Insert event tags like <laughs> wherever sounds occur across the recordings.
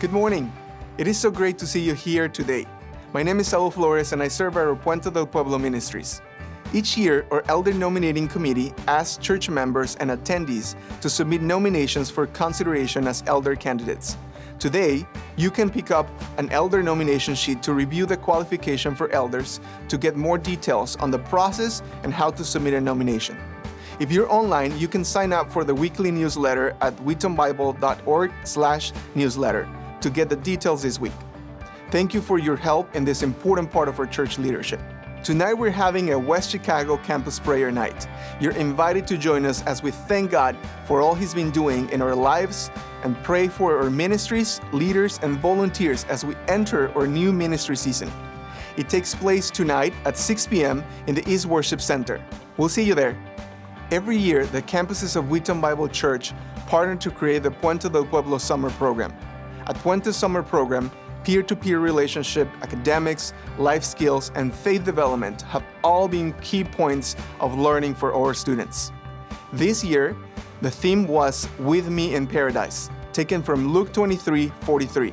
Good morning. It is so great to see you here today. My name is Saul Flores and I serve our Puente del Pueblo Ministries. Each year, our Elder Nominating Committee asks church members and attendees to submit nominations for consideration as elder candidates. Today, you can pick up an elder nomination sheet to review the qualification for elders to get more details on the process and how to submit a nomination. If you're online, you can sign up for the weekly newsletter at wheatonbible.org/newsletter to get the details this week. Thank you for your help in this important part of our church leadership. Tonight we're having a West Chicago campus prayer night. You're invited to join us as we thank God for all He's been doing in our lives and pray for our ministries, leaders, and volunteers as we enter our new ministry season. It takes place tonight at 6 p.m. in the East Worship Center. We'll see you there. Every year, the campuses of Wheaton Bible Church partner to create the Puente del Pueblo Summer Program. At Puente Summer Program, peer to peer relationship, academics, life skills, and faith development have all been key points of learning for our students. This year, the theme was With Me in Paradise, taken from Luke 23 43,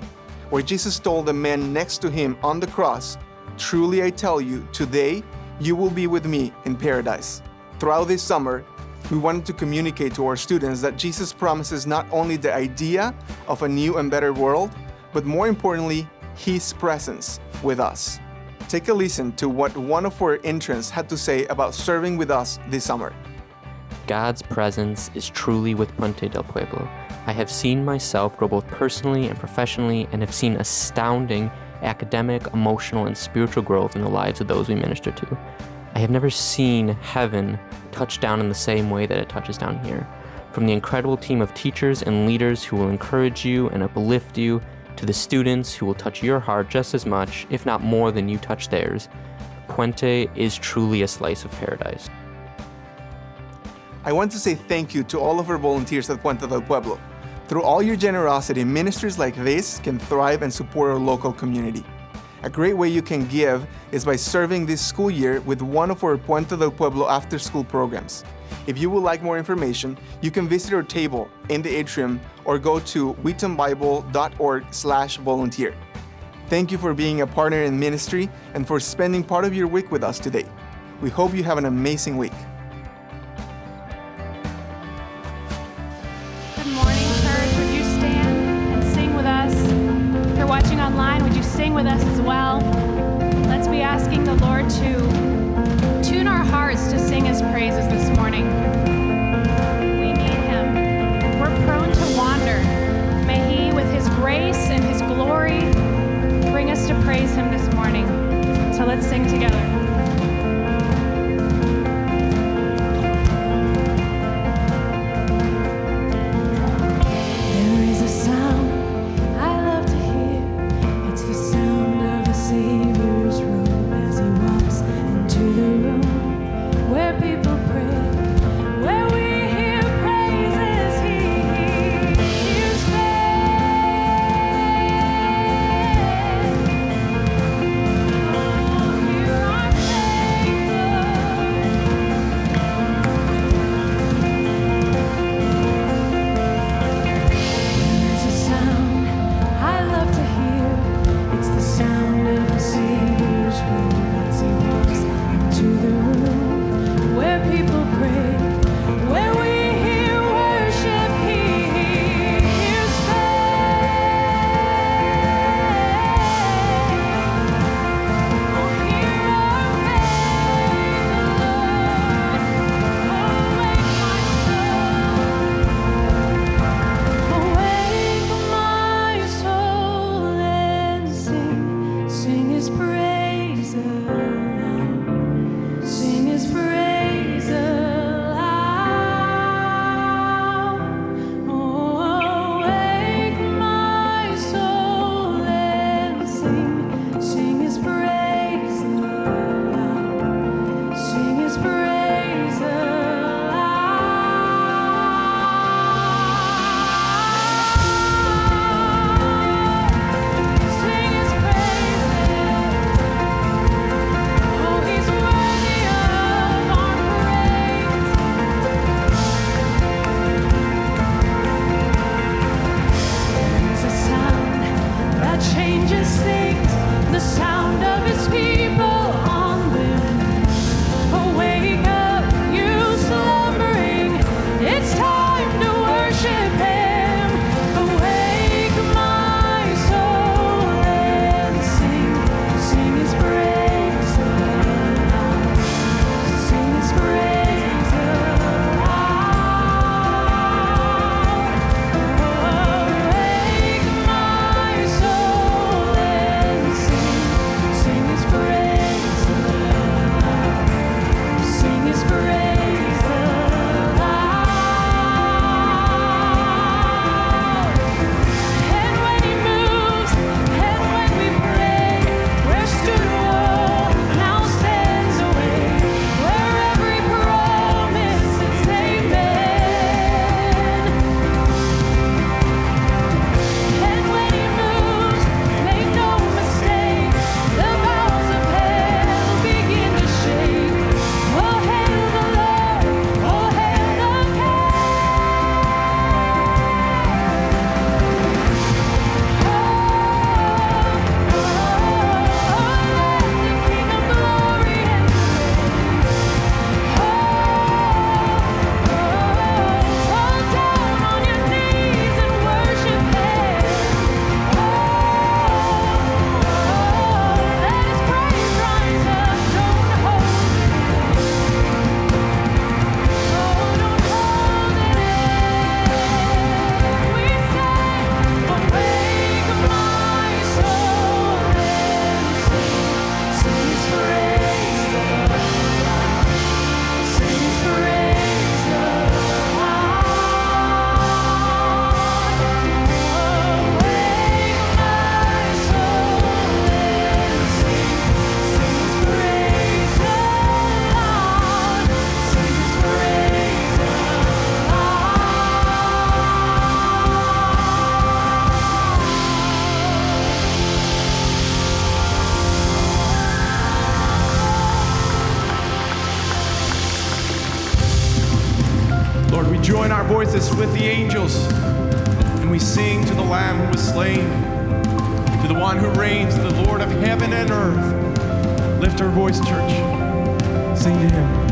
where Jesus told the man next to him on the cross, Truly I tell you, today you will be with me in paradise. Throughout this summer, we wanted to communicate to our students that Jesus promises not only the idea of a new and better world, but more importantly, His presence with us. Take a listen to what one of our interns had to say about serving with us this summer. God's presence is truly with Puente del Pueblo. I have seen myself grow both personally and professionally and have seen astounding academic, emotional, and spiritual growth in the lives of those we minister to. I have never seen heaven touch down in the same way that it touches down here. From the incredible team of teachers and leaders who will encourage you and uplift you, to the students who will touch your heart just as much, if not more, than you touch theirs, Puente is truly a slice of paradise. I want to say thank you to all of our volunteers at Puente del Pueblo. Through all your generosity, ministries like this can thrive and support our local community. A great way you can give is by serving this school year with one of our Puente del Pueblo after school programs. If you would like more information, you can visit our table in the atrium or go to wheatonbible.org/volunteer. Thank you for being a partner in ministry and for spending part of your week with us today. We hope you have an amazing week. reigns, the Lord of heaven and earth. Lift our voice, church. Sing to him.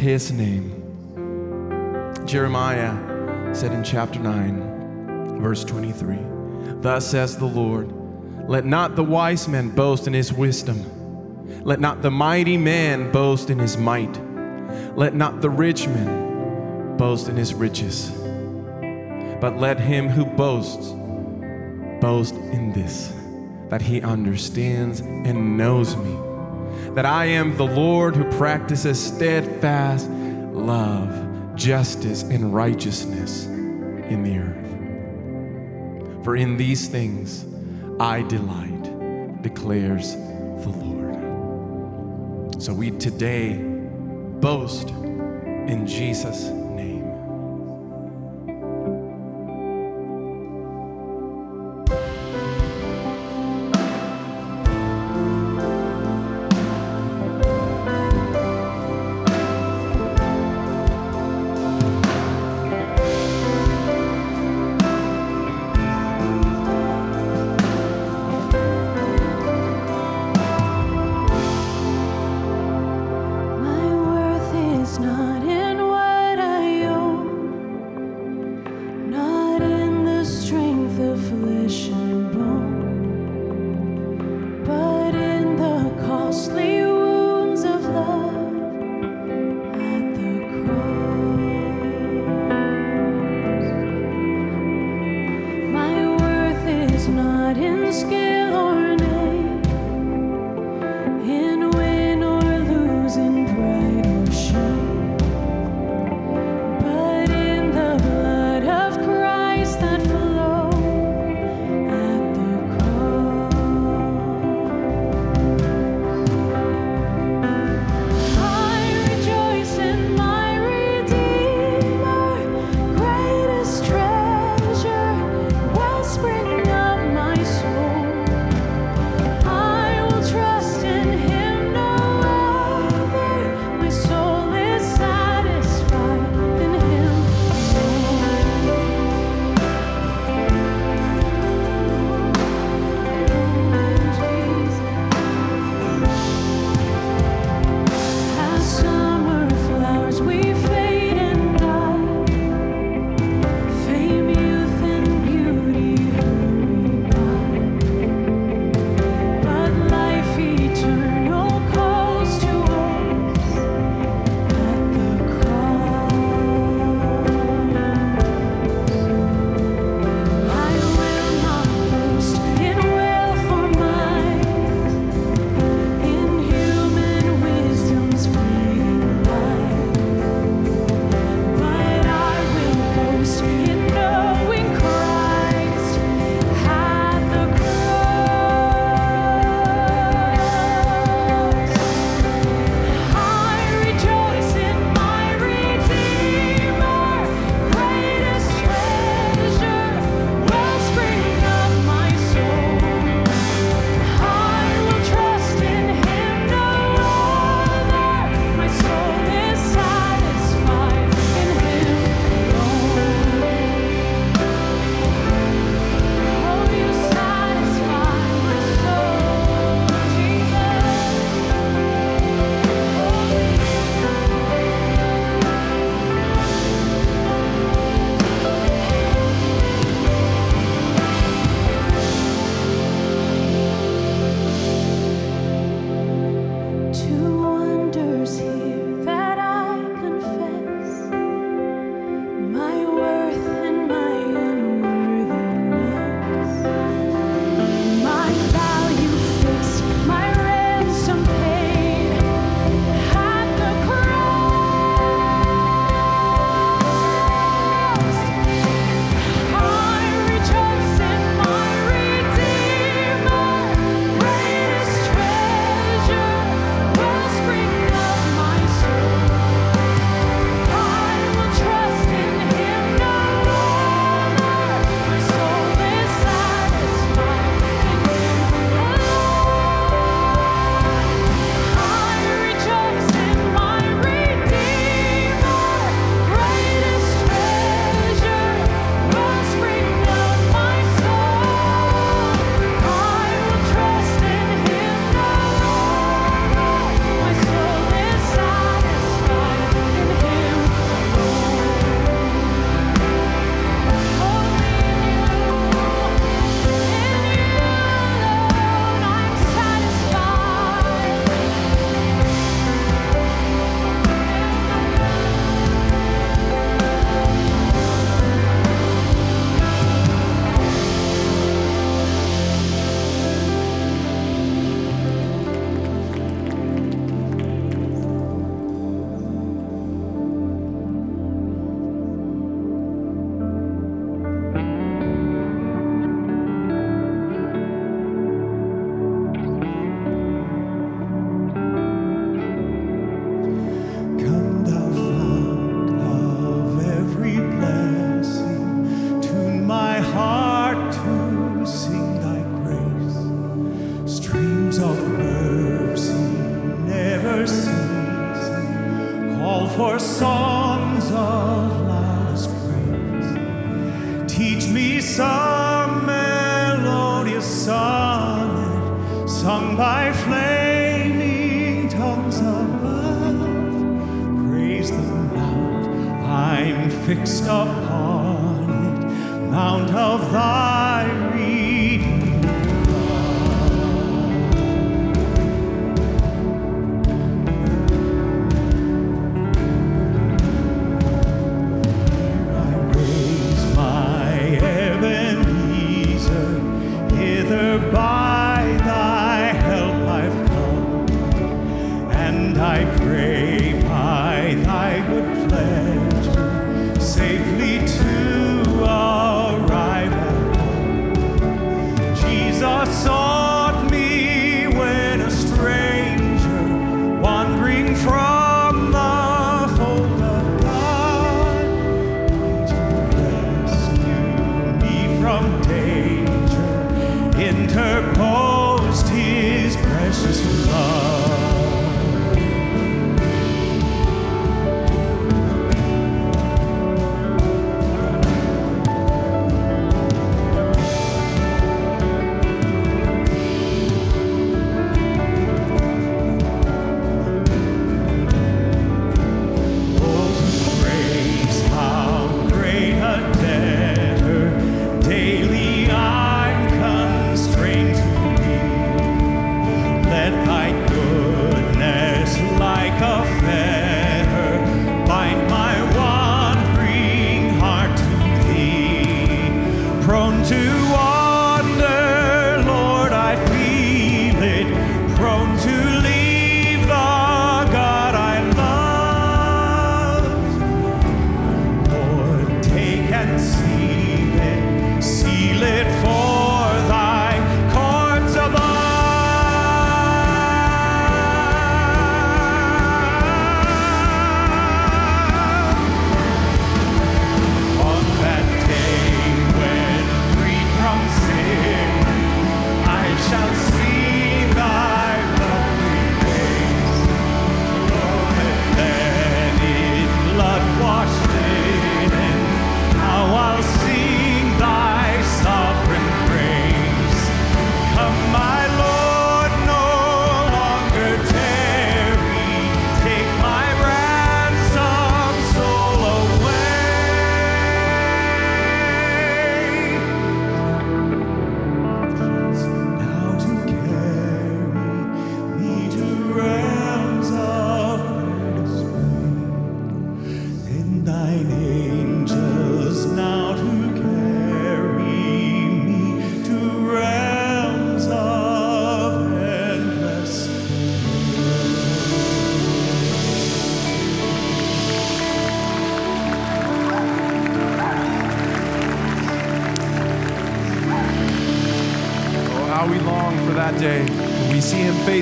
his name. Jeremiah said in chapter 9, verse 23 Thus says the Lord, let not the wise man boast in his wisdom, let not the mighty man boast in his might, let not the rich man boast in his riches, but let him who boasts boast in this that he understands and knows me that I am the Lord who practices steadfast love, justice, and righteousness in the earth. For in these things I delight, declares the Lord. So we today boast in Jesus' Some melodious sonnet sung by flaming tongues above. Praise the mount I'm fixed upon it, mount of thy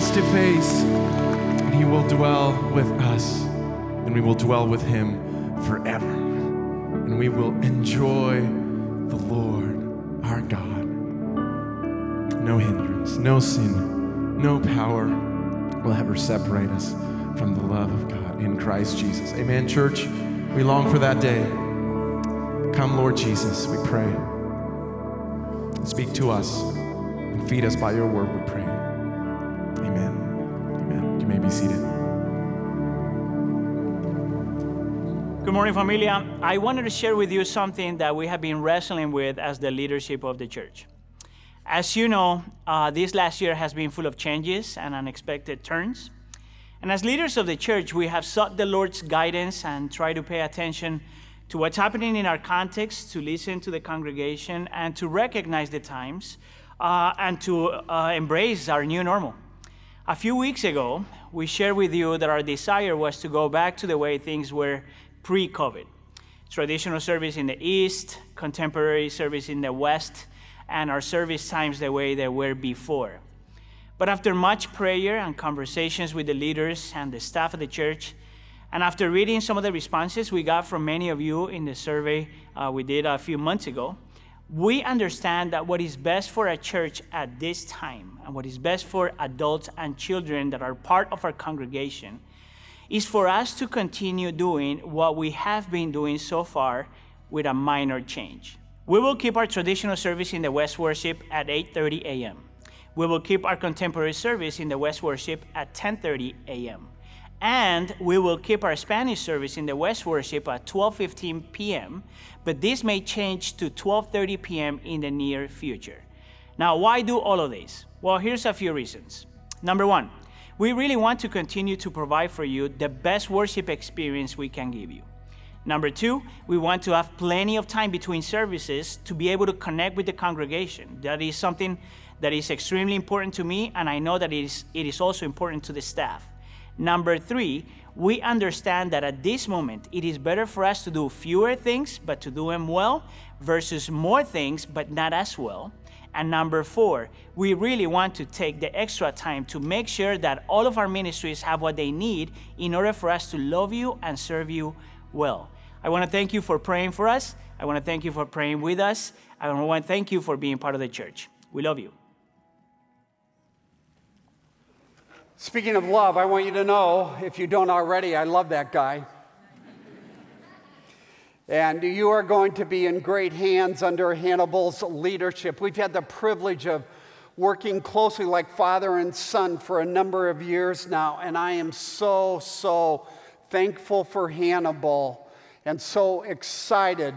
face to face and he will dwell with us and we will dwell with him forever. And we will enjoy the Lord our God. No hindrance, no sin, no power will ever separate us from the love of God in Christ Jesus. Amen, church. We long for that day. Come, Lord Jesus, we pray. Speak to us and feed us by your word, we pray. Morning, familia. I wanted to share with you something that we have been wrestling with as the leadership of the church. As you know, uh, this last year has been full of changes and unexpected turns. And as leaders of the church, we have sought the Lord's guidance and try to pay attention to what's happening in our context, to listen to the congregation, and to recognize the times uh, and to uh, embrace our new normal. A few weeks ago, we shared with you that our desire was to go back to the way things were pre COVID. Traditional service in the East, contemporary service in the West, and our service times the way they were before. But after much prayer and conversations with the leaders and the staff of the church, and after reading some of the responses we got from many of you in the survey uh, we did a few months ago, We understand that what is best for a church at this time and what is best for adults and children that are part of our congregation is for us to continue doing what we have been doing so far with a minor change. We will keep our traditional service in the West Worship at 8:30 a.m. We will keep our contemporary service in the West Worship at 10:30 a.m. And we will keep our Spanish service in the West Worship at 12:15 p.m., but this may change to 12:30 p.m. in the near future. Now, why do all of this? Well, here's a few reasons. Number 1, we really want to continue to provide for you the best worship experience we can give you. Number two, we want to have plenty of time between services to be able to connect with the congregation. That is something that is extremely important to me, and I know that it is, it is also important to the staff. Number three, we understand that at this moment it is better for us to do fewer things but to do them well versus more things but not as well. And number four, we really want to take the extra time to make sure that all of our ministries have what they need in order for us to love you and serve you well. I want to thank you for praying for us. I want to thank you for praying with us. I want to thank you for being part of the church. We love you. Speaking of love, I want you to know, if you don't already, I love that guy. And you are going to be in great hands under Hannibal's leadership. We've had the privilege of working closely like father and son for a number of years now, and I am so, so thankful for Hannibal and so excited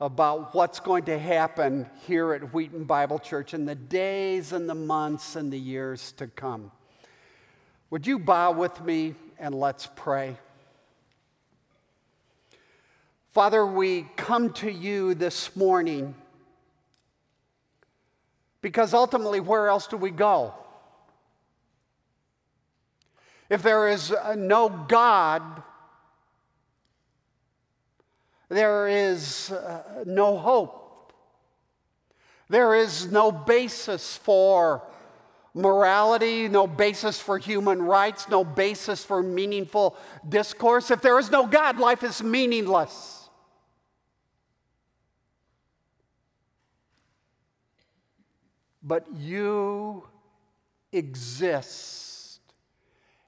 about what's going to happen here at Wheaton Bible Church in the days and the months and the years to come. Would you bow with me and let's pray? Father, we come to you this morning because ultimately, where else do we go? If there is no God, there is uh, no hope. There is no basis for morality, no basis for human rights, no basis for meaningful discourse. If there is no God, life is meaningless. But you exist,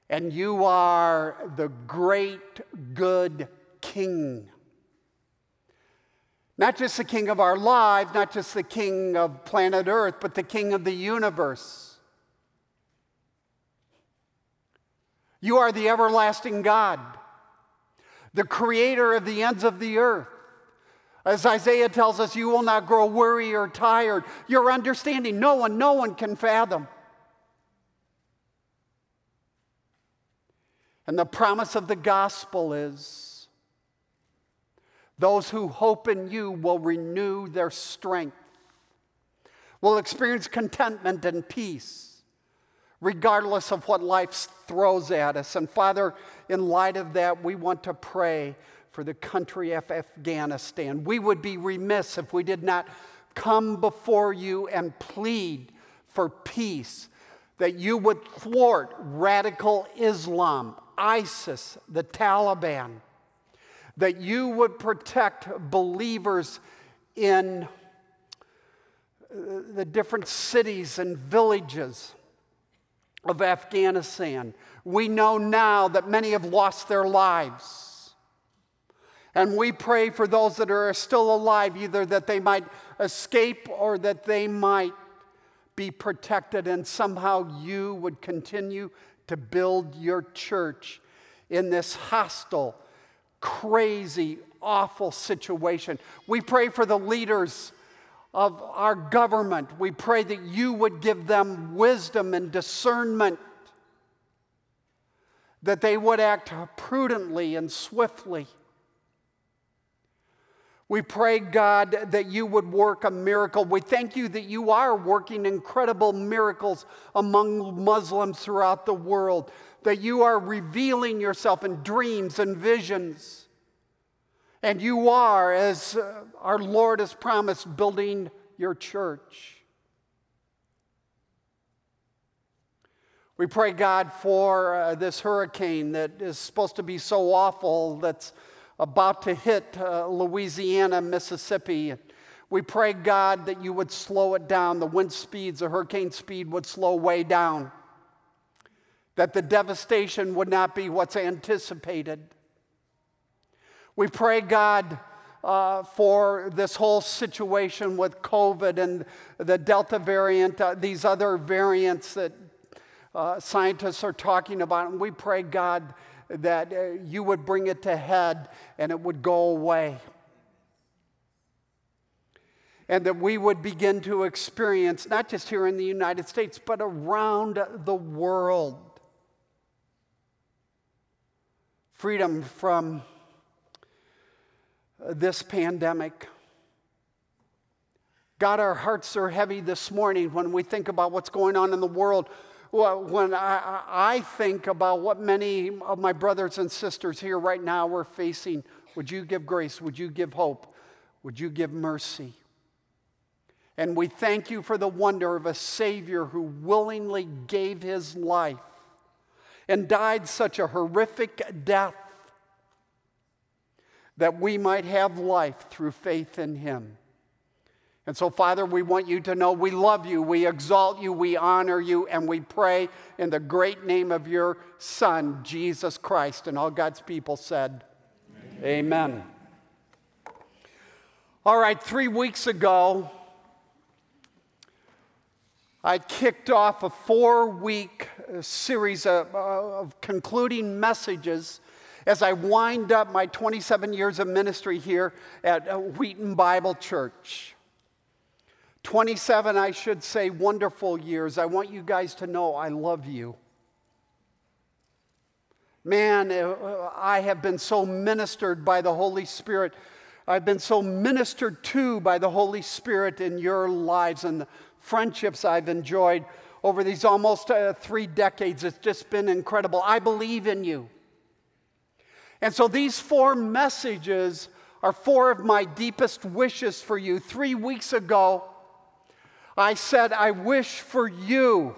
and you are the great good King. Not just the King of our lives, not just the King of planet Earth, but the King of the universe. You are the everlasting God, the creator of the ends of the earth. As Isaiah tells us, you will not grow weary or tired. Your understanding, no one, no one can fathom. And the promise of the gospel is those who hope in you will renew their strength, will experience contentment and peace regardless of what life throws at us. And Father, in light of that, we want to pray for the country of Afghanistan. We would be remiss if we did not come before you and plead for peace, that you would thwart radical Islam, ISIS, the Taliban, that you would protect believers in uh, the different cities and villages of Afghanistan. We know now that many have lost their lives. And we pray for those that are still alive, either that they might escape or that they might be protected, and somehow you would continue to build your church in this hostile, crazy, awful situation. We pray for the leaders of our government. We pray that you would give them wisdom and discernment, that they would act prudently and swiftly. We pray, God, that you would work a miracle. We thank you that you are working incredible miracles among Muslims throughout the world, that you are revealing yourself in dreams and visions. And you are, as uh, our Lord has promised, building your church. We pray, God, for uh, this hurricane that is supposed to be so awful that's about to hit uh, Louisiana, Mississippi. We pray, God, that you would slow it down. The wind speeds, the hurricane speed would slow way down. That the devastation would not be what's anticipated. We pray, God, uh, for this whole situation with COVID and the Delta variant, uh, these other variants that uh, scientists are talking about. And we pray, God, that uh, you would bring it to head and it would go away. And that we would begin to experience, not just here in the United States, but around the world, freedom from this pandemic. God, our hearts are heavy this morning when we think about what's going on in the world. When I, I think about what many of my brothers and sisters here right now are facing, would you give grace? Would you give hope? Would you give mercy? And we thank you for the wonder of a Savior who willingly gave his life and died such a horrific death that we might have life through faith in him. And so, Father, we want you to know we love you, we exalt you, we honor you, and we pray in the great name of your Son, Jesus Christ. And all God's people said, Amen. Amen. All right, three weeks ago, I kicked off a four week series of, of concluding messages as I wind up my 27 years of ministry here at uh, Wheaton Bible Church. 27, I should say, wonderful years. I want you guys to know I love you. Man, uh, I have been so ministered by the Holy Spirit. I've been so ministered to by the Holy Spirit in your lives and the friendships I've enjoyed over these almost uh, three decades. It's just been incredible. I believe in you. And so these four messages are four of my deepest wishes for you. Three weeks ago, I said, I wish for you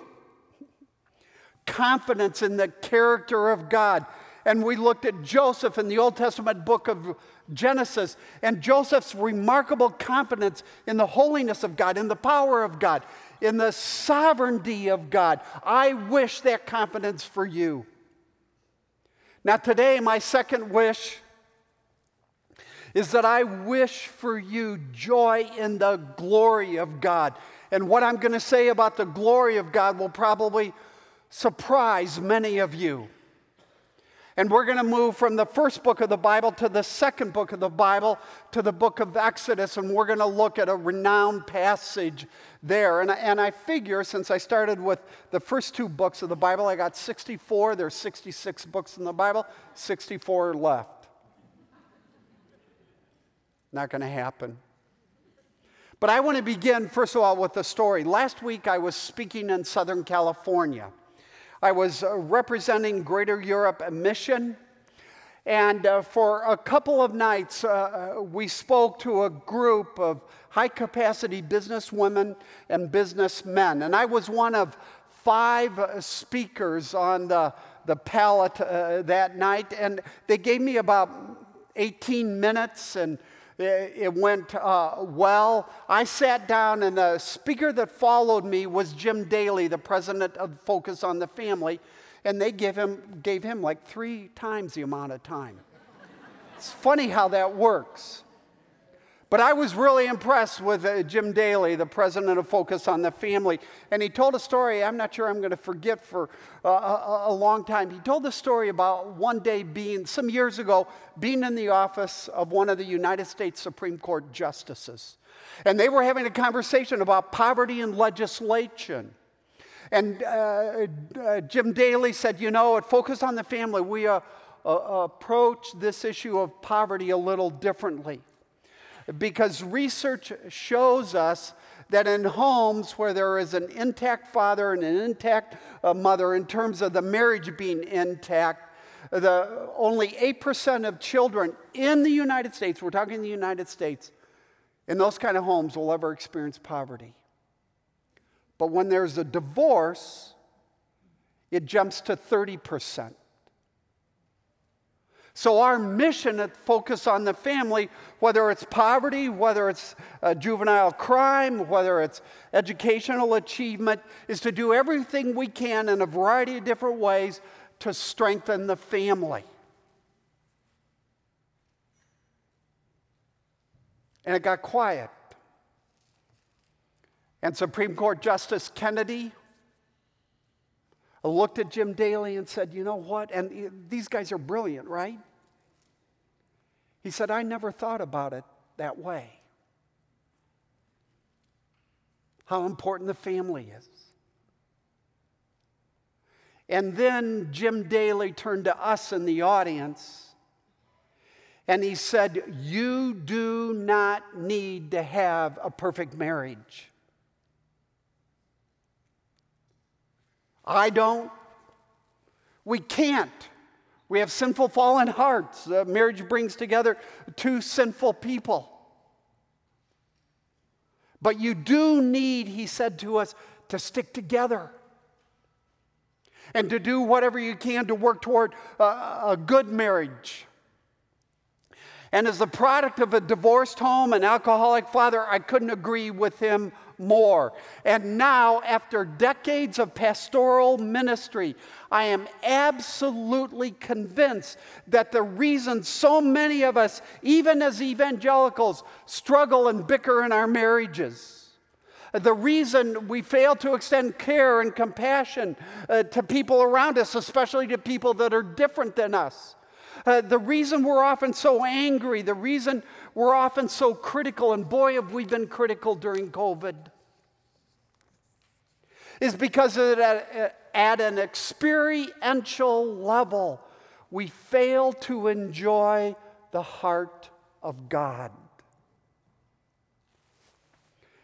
confidence in the character of God. And we looked at Joseph in the Old Testament book of Genesis and Joseph's remarkable confidence in the holiness of God, in the power of God, in the sovereignty of God. I wish that confidence for you. Now, today, my second wish is that I wish for you joy in the glory of God. And what I'm going to say about the glory of God will probably surprise many of you. And we're going to move from the first book of the Bible to the second book of the Bible to the book of Exodus. And we're going to look at a renowned passage there. And I, and I figure since I started with the first two books of the Bible, I got 64. There's 66 books in the Bible, 64 left. Not going to happen. But I want to begin, first of all, with a story. Last week I was speaking in Southern California. I was uh, representing Greater Europe Mission. And uh, for a couple of nights, uh, we spoke to a group of high capacity businesswomen and businessmen. And I was one of five speakers on the, the pallet that night. And they gave me about 18 minutes and it went uh, well. I sat down, and the speaker that followed me was Jim Daly, the president of Focus on the Family, and they gave him, gave him like three times the amount of time. It's funny how that works. But I was really impressed with uh, Jim Daly, the president of Focus on the Family. And he told a story I'm not sure I'm going to forget for uh, a, a, long time. He told the story about one day being, some years ago, being in the office of one of the United States Supreme Court justices. And they were having a conversation about poverty and legislation. And uh, uh, Jim Daly said, You know, at Focus on the Family, we uh, uh, approach this issue of poverty a little differently because research shows us that in homes where there is an intact father and an intact uh, mother, in terms of the marriage being intact, the, only 8% of children in the United States, we're talking the United States, in those kind of homes will ever experience poverty. But when there's a divorce, it jumps to 30%. So, our mission at Focus on the Family, whether it's poverty, whether it's uh, juvenile crime, whether it's educational achievement, is to do everything we can in a variety of different ways to strengthen the family. And it got quiet. And Supreme Court Justice Kennedy looked at Jim Daly and said, You know what? And eh, these guys are brilliant, right? He said, I never thought about it that way. How important the family is. And then Jim Daly turned to us in the audience and he said, You do not need to have a perfect marriage. I don't. We can't. We have sinful, fallen hearts. Uh, marriage brings together two sinful people. But you do need, he said to us, to stick together and to do whatever you can to work toward a, a good marriage. And as the product of a divorced home, an alcoholic father, I couldn't agree with him more. And now, after decades of pastoral ministry, I am absolutely convinced that the reason so many of us, even as evangelicals, struggle and bicker in our marriages, the reason we fail to extend care and compassion uh, to people around us, especially to people that are different than us, uh, the reason we're often so angry, the reason we're often so critical, and boy, have we been critical during COVID, is because at, uh, at an experiential level, we fail to enjoy the heart of God.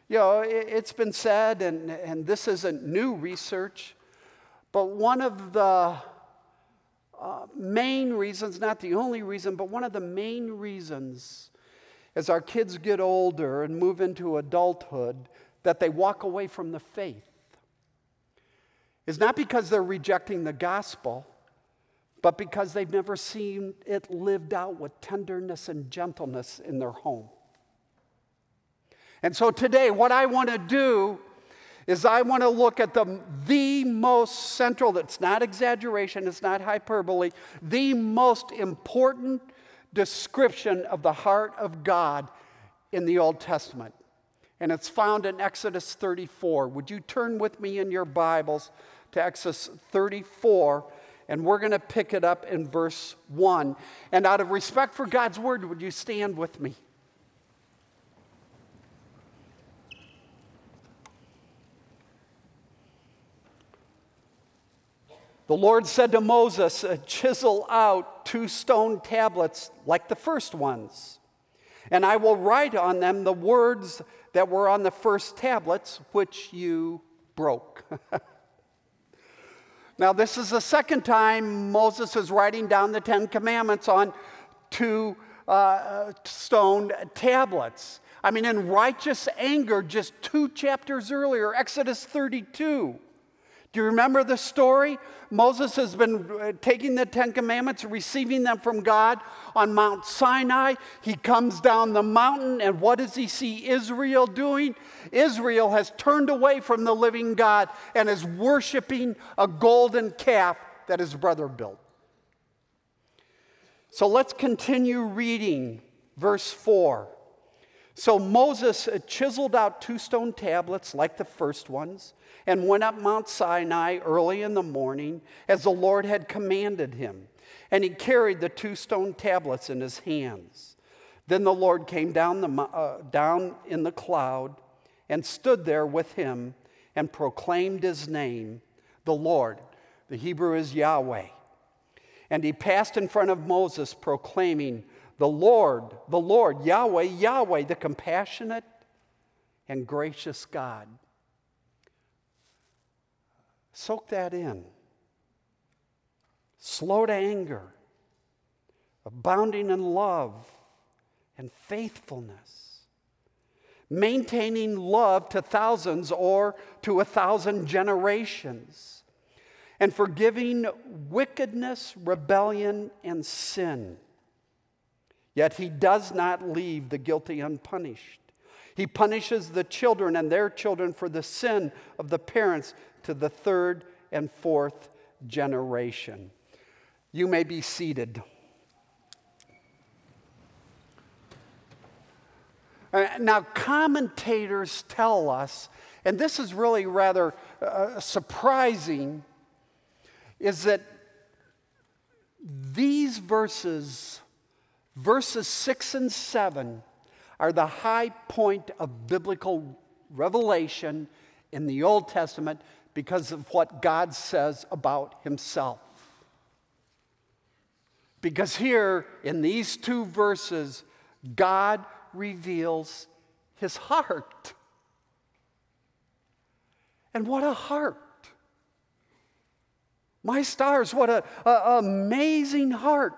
You know, it's been said, and, and this isn't new research, but one of the uh, main reasons, not the only reason, but one of the main reasons as our kids get older and move into adulthood that they walk away from the faith is not because they're rejecting the gospel, but because they've never seen it lived out with tenderness and gentleness in their home. And so today, what I want to do is I want to look at the, the most central, that's not exaggeration, it's not hyperbole, the most important description of the heart of God in the Old Testament. And it's found in Exodus 34. Would you turn with me in your Bibles to Exodus 34? And we're going to pick it up in verse 1. And out of respect for God's word, would you stand with me? The Lord said to Moses, uh, Chisel out two stone tablets like the first ones, and I will write on them the words that were on the first tablets, which you broke. <laughs> now, this is the second time Moses is writing down the Ten Commandments on two uh, stone tablets. I mean, in righteous anger, just two chapters earlier, Exodus 32. Do you remember the story? Moses has been uh, taking the Ten Commandments, receiving them from God on Mount Sinai. He comes down the mountain, and what does he see Israel doing? Israel has turned away from the living God and is worshiping a golden calf that his brother built. So let's continue reading verse 4. So Moses chiseled out two stone tablets like the first ones and went up Mount Sinai early in the morning as the Lord had commanded him. And he carried the two stone tablets in his hands. Then the Lord came down, the, uh, down in the cloud and stood there with him and proclaimed his name, the Lord. The Hebrew is Yahweh. And he passed in front of Moses, proclaiming, The Lord, the Lord, Yahweh, Yahweh, the compassionate and gracious God Soak that in. Slow to anger, abounding in love and faithfulness, maintaining love to thousands or to a thousand generations, and forgiving wickedness, rebellion, and sin Yet he does not leave the guilty unpunished. He punishes the children and their children for the sin of the parents to the third and fourth generation. You may be seated. Uh, Now, commentators tell us, and this is really rather uh, surprising, is that these verses, verses 6 and 7, are the high point of biblical revelation in the Old Testament because of what God says about himself. Because here in these two verses, God reveals his heart. And what a heart! My stars, what an amazing heart.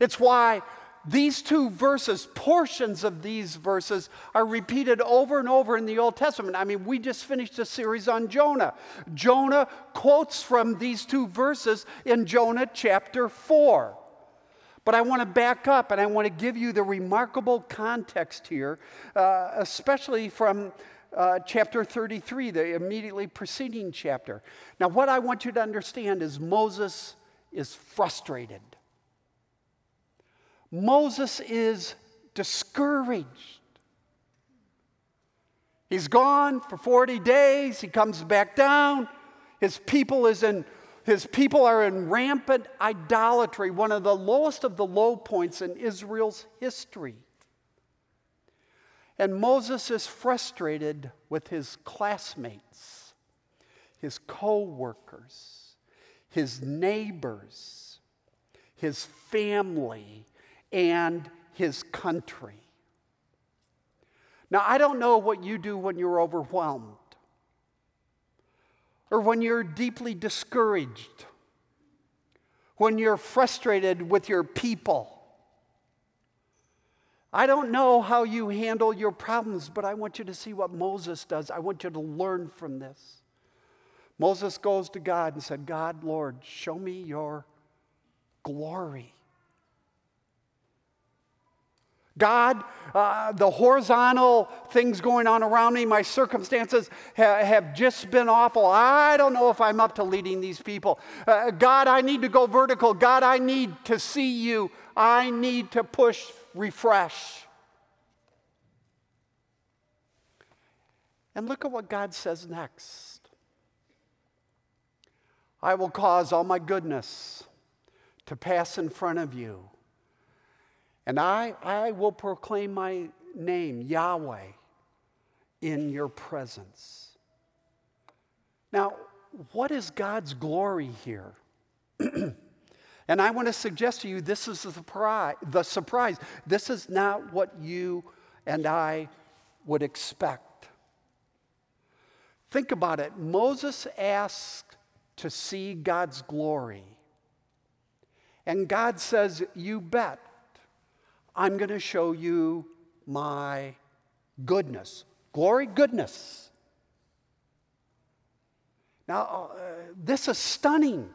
It's why these two verses, portions of these verses, are repeated over and over in the Old Testament. I mean, we just finished a series on Jonah. Jonah quotes from these two verses in Jonah chapter 4. But I want to back up and I want to give you the remarkable context here, uh, especially from uh, chapter 33, the immediately preceding chapter. Now, what I want you to understand is Moses is frustrated. Moses is discouraged. He's gone for 40 days, he comes back down. His people is in his people are in rampant idolatry, one of the lowest of the low points in Israel's history. And Moses is frustrated with his classmates, his co workers, his neighbors, his family, and his country. Now, I don't know what you do when you're overwhelmed or when you're deeply discouraged, when you're frustrated with your people. I don't know how you handle your problems, but I want you to see what Moses does. I want you to learn from this. Moses goes to God and said, God, Lord, show me your glory. God, uh, the horizontal things going on around me, my circumstances ha- have just been awful. I don't know if I'm up to leading these people. Uh, God, I need to go vertical. God, I need to see you. I need to push refresh. And look at what God says next I will cause all my goodness to pass in front of you. And I, I will proclaim my name, Yahweh, in your presence. Now, what is God's glory here? <clears throat> and I want to suggest to you this is the surprise, the surprise. This is not what you and I would expect. Think about it. Moses asked to see God's glory. And God says, You bet. I'm going to show you my goodness. Glory, goodness. Now, uh, this is stunning.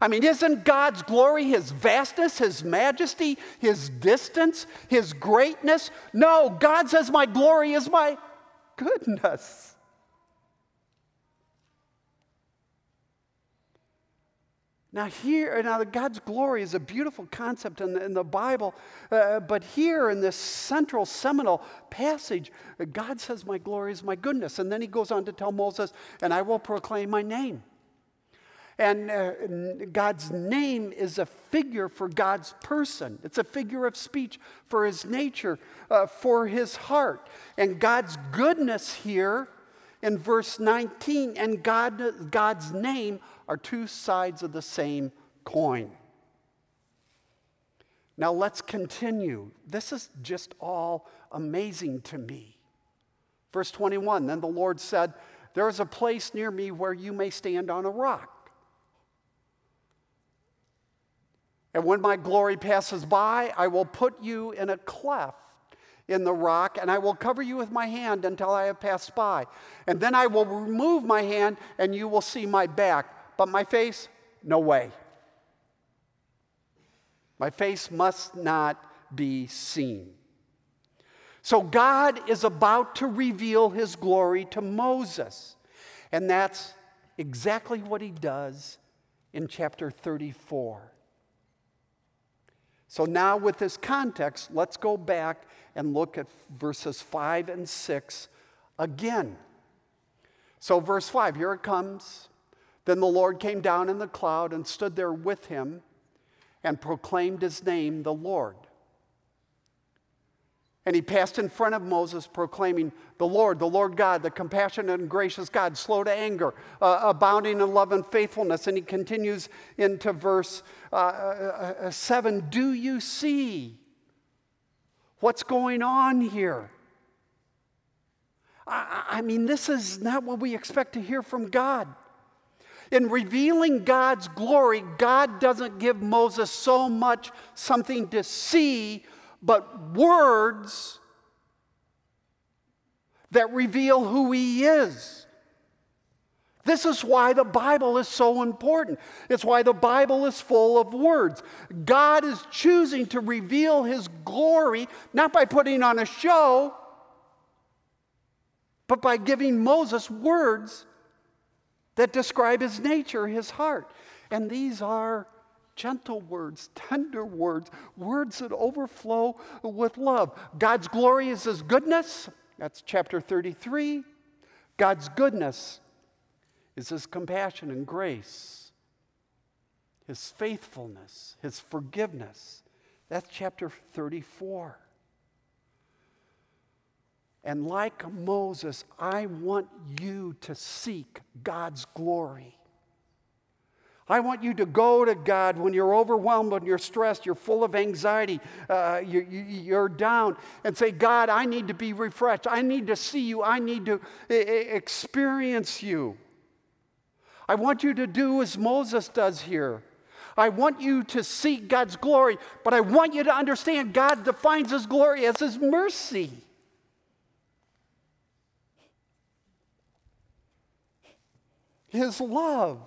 I mean, isn't God's glory His vastness, His majesty, His distance, His greatness? No, God says, My glory is my goodness. Now, here, now God's glory is a beautiful concept in the, in the Bible, uh, but here in this central seminal passage, God says, My glory is my goodness. And then he goes on to tell Moses, And I will proclaim my name. And uh, God's name is a figure for God's person. It's a figure of speech for his nature, uh, for his heart. And God's goodness here in verse 19 and God, God's name are two sides of the same coin. Now let's continue. This is just all amazing to me. Verse 21 Then the Lord said, There is a place near me where you may stand on a rock. And when my glory passes by, I will put you in a cleft in the rock, and I will cover you with my hand until I have passed by. And then I will remove my hand, and you will see my back, but my face, no way. My face must not be seen. So God is about to reveal his glory to Moses. And that's exactly what he does in chapter 34. So now, with this context, let's go back and look at verses 5 and 6 again. So, verse 5, here it comes. Then the Lord came down in the cloud and stood there with him and proclaimed his name, the Lord. And he passed in front of Moses, proclaiming, The Lord, the Lord God, the compassionate and gracious God, slow to anger, uh, abounding in love and faithfulness. And he continues into verse uh, uh, uh 7 Do you see what's going on here? I, I mean, this is not what we expect to hear from God. In revealing God's glory, God doesn't give Moses so much something to see but words that reveal who he is. This is why the Bible is so important. It's why the Bible is full of words. God is choosing to reveal his glory not by putting on a show, but by giving Moses words that describe his nature, his heart. And these are gentle words, tender words, words that overflow with love. God's glory is His goodness. That's chapter 33. God's goodness is His compassion and grace, His faithfulness, His forgiveness. That's chapter 34. And like Moses, I want you to seek God's glory. I want you to go to God when you're overwhelmed, when you're stressed, you're full of anxiety, uh, you, are down, and say, God, I need to be refreshed. I need to see you. I need to experience you. I want you to do as Moses does here. I want you to seek God's glory, but I want you to understand God defines His glory as His mercy. His love.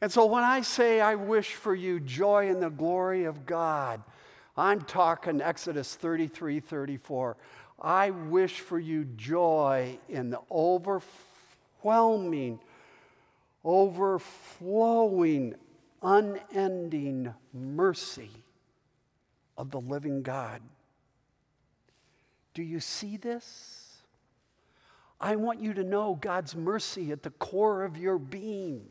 And so when I say I wish for you joy in the glory of God, I'm talking Exodus 33 34. I wish for you joy in the overwhelming, overflowing, unending mercy of the living God. Do you see this? I want you to know God's mercy at the core of your being.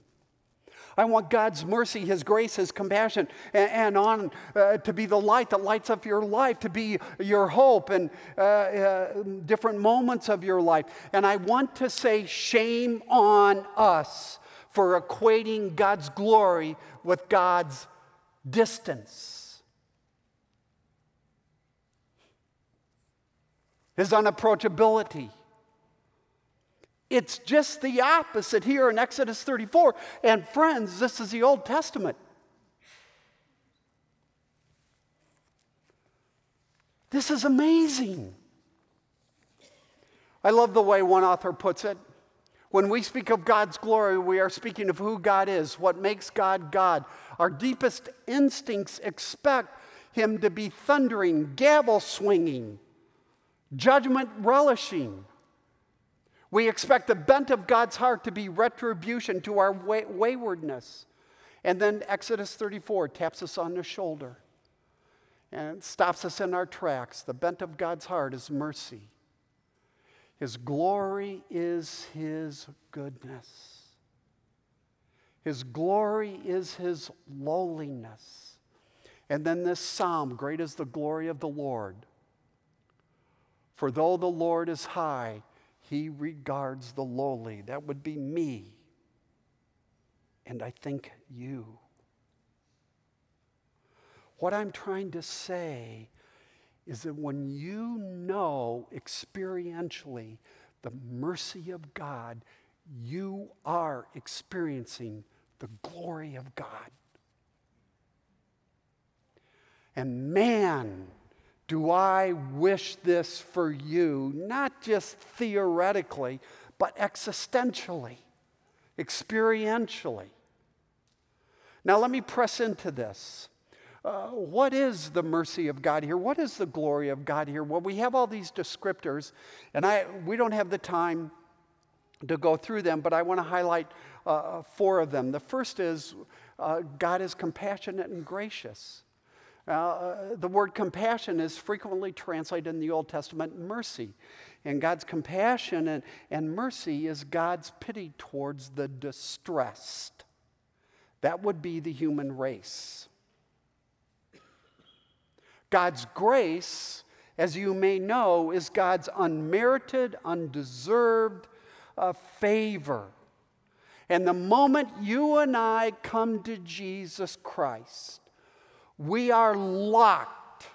I want God's mercy, His grace, His compassion, and, and on uh, to be the light that lights up your life, to be your hope and uh, uh, different moments of your life. And I want to say, shame on us for equating God's glory with God's distance. His unapproachability. It's just the opposite here in Exodus 34. And friends, this is the Old Testament. This is amazing. I love the way one author puts it. When we speak of God's glory, we are speaking of who God is, what makes God God. Our deepest instincts expect Him to be thundering, gavel swinging, judgment relishing. We expect the bent of God's heart to be retribution to our way- waywardness. And then Exodus 34 taps us on the shoulder and stops us in our tracks. The bent of God's heart is mercy. His glory is His goodness. His glory is His lowliness. And then this psalm Great is the glory of the Lord. For though the Lord is high, he regards the lowly. That would be me. And I think you. What I'm trying to say is that when you know experientially the mercy of God, you are experiencing the glory of God. And man, do I wish this for you, not just theoretically, but existentially, experientially? Now, let me press into this. Uh, what is the mercy of God here? What is the glory of God here? Well, we have all these descriptors, and I, we don't have the time to go through them, but I want to highlight uh, four of them. The first is uh, God is compassionate and gracious. Uh, the word compassion is frequently translated in the Old Testament mercy. And God's compassion and, and mercy is God's pity towards the distressed. That would be the human race. God's grace, as you may know, is God's unmerited, undeserved uh, favor. And the moment you and I come to Jesus Christ, we are locked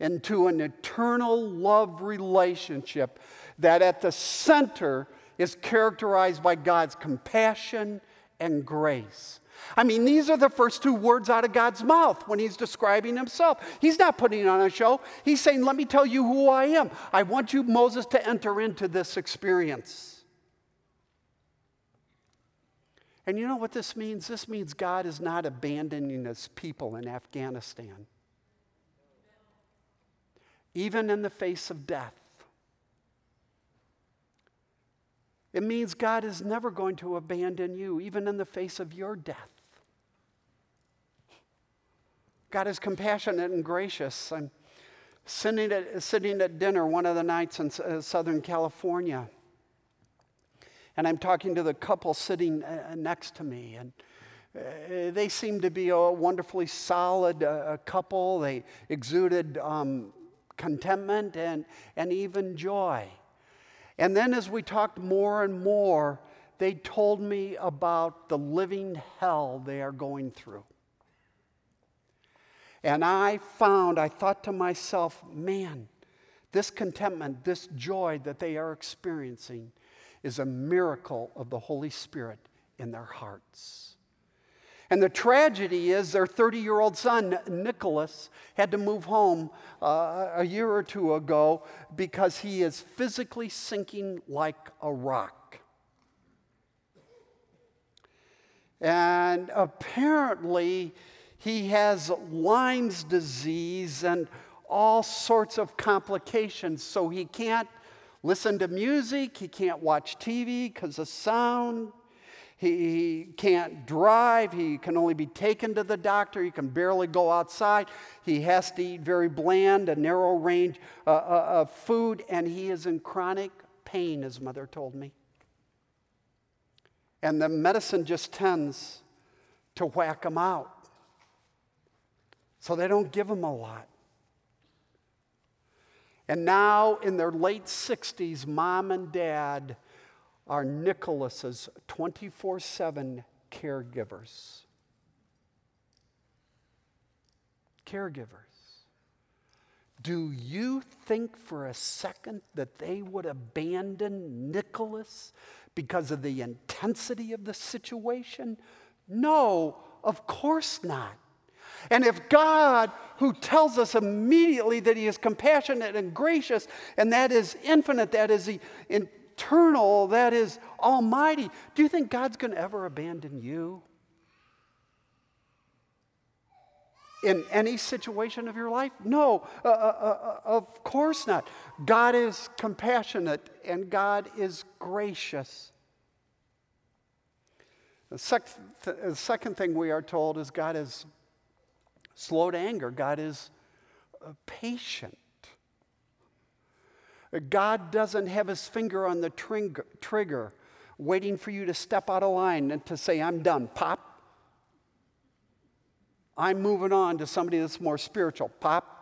into an eternal love relationship that at the center is characterized by God's compassion and grace. I mean, these are the first two words out of God's mouth when He's describing Himself. He's not putting on a show. He's saying, Let me tell you who I am. I want you, Moses, to enter into this experience. And you know what this means? This means God is not abandoning His people in Afghanistan, even in the face of death. It means God is never going to abandon you, even in the face of your death. God is compassionate and gracious. I'm sitting at, sitting at dinner one of the nights in uh, Southern California, and I'm talking to the couple sitting uh, next to me, and uh, they seemed to be a wonderfully solid uh, couple. They exuded um, contentment and, and even joy. And then as we talked more and more, they told me about the living hell they are going through. And I found, I thought to myself, man, this contentment, this joy that they are experiencing is a miracle of the Holy Spirit in their hearts. And the tragedy is their 30 year old son, Nicholas, had to move home uh, a year or two ago because he is physically sinking like a rock. And apparently, he has Lyme's disease and all sorts of complications, so he can't listen to music, he can't watch TV because of sound. He, can't drive. He can only be taken to the doctor. He can barely go outside. He has to eat very bland, a narrow range uh, uh, of food, and he is in chronic pain, his mother told me. And the medicine just tends to whack him out. So they don't give him a lot. And now, in their late 60s, mom and dad are Nicholas's 24 7 caregivers. Caregivers. Do you think for a second that they would abandon Nicholas because of the intensity of the situation? No, of course not. And if God, who tells us immediately that He is compassionate and gracious, and that is infinite, that is eternal, that is almighty, do you think God's going to ever abandon you? In any situation of your life? No, uh, uh, uh, of course not. God is compassionate and God is gracious. The second thing we are told is God is slow to anger. God is uh, patient. God doesn't have his finger on the trigger, waiting for you to step out of line and to say, I'm done. Pop. I'm moving on to somebody that's more spiritual. Pop.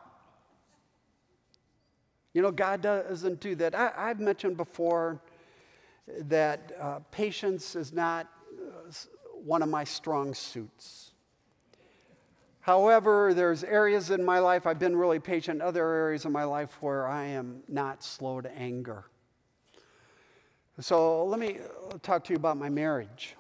You know, God doesn't do that. I, have mentioned before that uh, patience is not uh, one of my strong suits. However, there's areas in my life I've been really patient, other areas in my life where I am not slow to anger. So let me uh, talk to you about my marriage.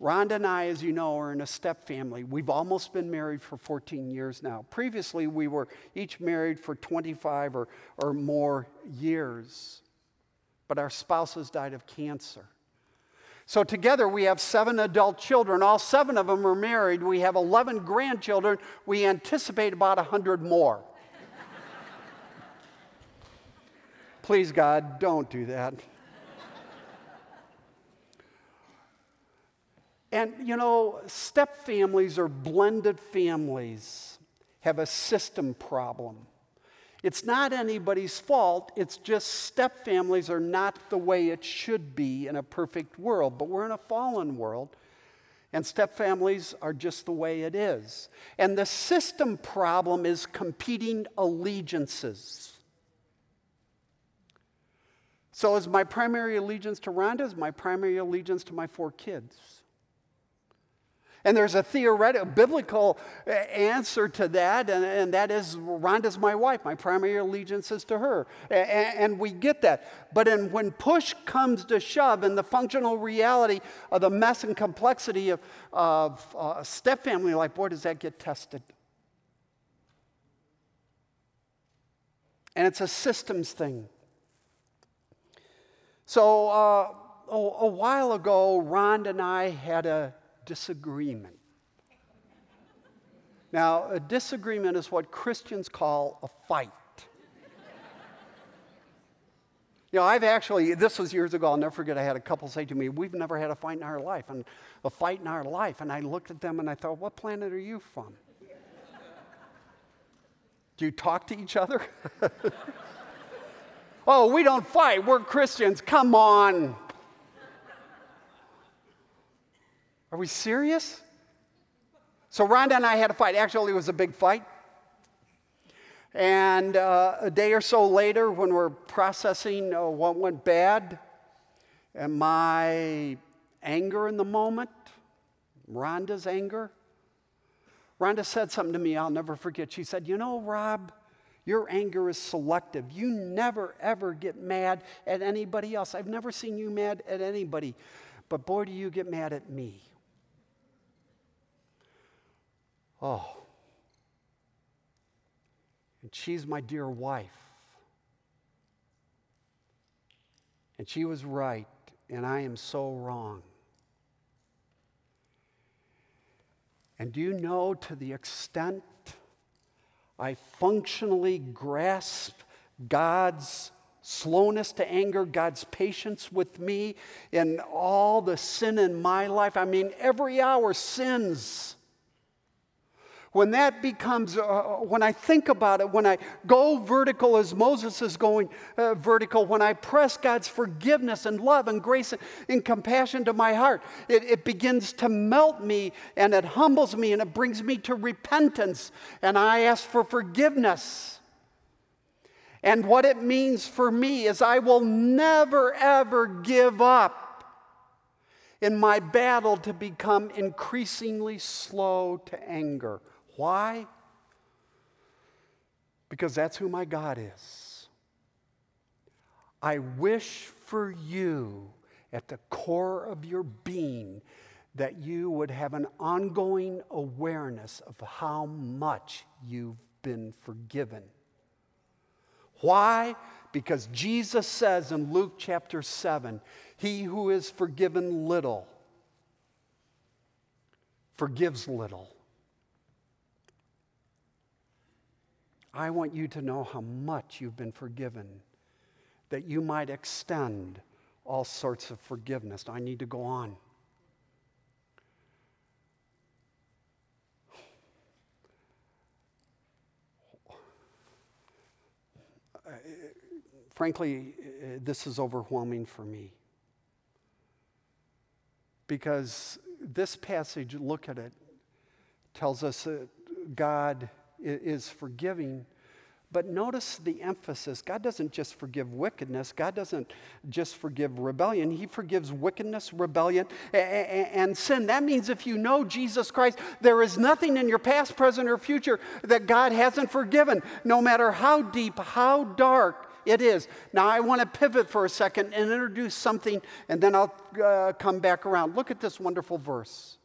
Rhonda and I, as you know, are in a step family. We've almost been married for 14 years now. Previously, we were each married for 25 or, or more years, but our spouses died of cancer. So together we have seven adult children. All seven of them are married. We have 11 grandchildren. We anticipate about 100 more. Please, God, don't do that. And you know, step families or blended families have a system problem. It's not anybody's fault, it's just step families are not the way it should be in a perfect world. But we're in a fallen world, and step families are just the way it is. And the system problem is competing allegiances. So, is my primary allegiance to Rhonda? Is my primary allegiance to my four kids? And there's a theoretical, biblical uh, answer to that, and, and, that is Rhonda's my wife. My primary allegiance is to her. And, and we get that. But in, when push comes to shove, and the functional reality of the mess and complexity of, of uh, step family life, boy, does that get tested. And it's a systems thing. So, uh, a, a while ago, Rhonda and I had a disagreement. Now, a disagreement is what Christians call a fight. You know, I've actually, this was years ago, I'll never forget, I had a couple say to me, We've never had a fight in our life, and a fight in our life. And I looked at them and I thought, What planet are you from? Do you talk to each other? <laughs> oh, we don't fight, we're Christians, come on. Are we serious? So Rhonda and I had a fight. Actually, it was a big fight. And uh, a day or so later, when we're processing uh, what went bad and my anger in the moment, Rhonda's anger, Rhonda said something to me I'll never forget. She said, You know, Rob, your anger is selective. You never, ever get mad at anybody else. I've never seen you mad at anybody. But boy, do you get mad at me. Oh. And she's my dear wife. And she was right, and I am so wrong. And do you know to the extent I functionally grasp God's slowness to anger, God's patience with me, and all the sin in my life? I mean, every hour sins. When that becomes, uh, uh, when I think about it, when I go vertical as Moses is going uh, vertical, when I press God's forgiveness and love and grace and compassion to my heart, it, it begins to melt me and it humbles me and it brings me to repentance. And I ask for forgiveness. And what it means for me is I will never, ever give up in my battle to become increasingly slow to anger. Why? Because that's who my God is. I wish for you at the core of your being that you would have an ongoing awareness of how much you've been forgiven. Why? Because Jesus says in Luke chapter 7 He who is forgiven little forgives little. I want you to know how much you've been forgiven, that you might extend all sorts of forgiveness. I need to go on. <sighs> frankly, this is overwhelming for me. Because this passage, look at it, tells us that God is forgiving. But notice the emphasis. God doesn't just forgive wickedness. God doesn't just forgive rebellion. He forgives wickedness, rebellion, and sin. That means if you know Jesus Christ, there is nothing in your past, present, or future that God hasn't forgiven, no matter how deep, how dark it is. Now, I want to pivot for a second and introduce something, and then I'll uh, come back around. Look at this wonderful verse.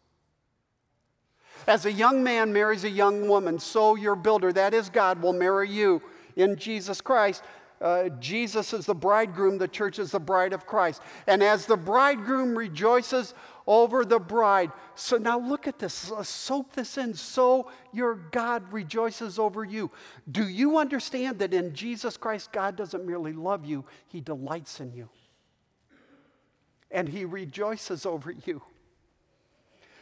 As a young man marries a young woman, so your builder, that is God, will marry you in Jesus Christ. Uh, Jesus is the bridegroom, the church is the bride of Christ. And as the bridegroom rejoices over the bride, so now look at this, soak this in. So your God rejoices over you. Do you understand that in Jesus Christ, God doesn't merely love you, He delights in you? And He rejoices over you.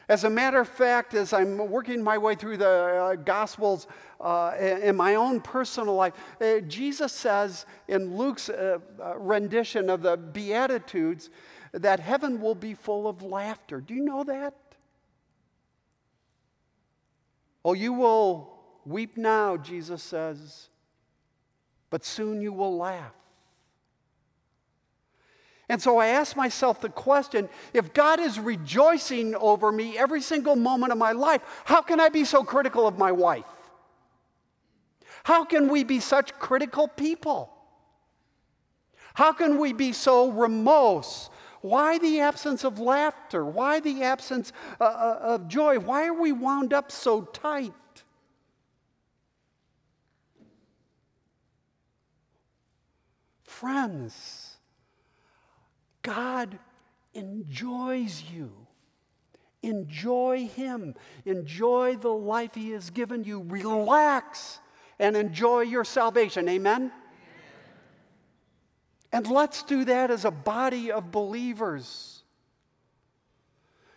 As a matter of fact, as I'm working my way through the uh, Gospels uh, in my own personal life, uh, Jesus says in Luke's uh, uh, rendition of the Beatitudes that heaven will be full of laughter. Do you know that? Oh, you will weep now, Jesus says, but soon you will laugh. And so I ask myself the question if God is rejoicing over me every single moment of my life, how can I be so critical of my wife? How can we be such critical people? How can we be so remorse? Why the absence of laughter? Why the absence uh, uh of joy? Why are we wound up so tight? Friends, God enjoys you. Enjoy Him. Enjoy the life He has given you. Relax and enjoy your salvation. Amen? And let's do that as a body of believers.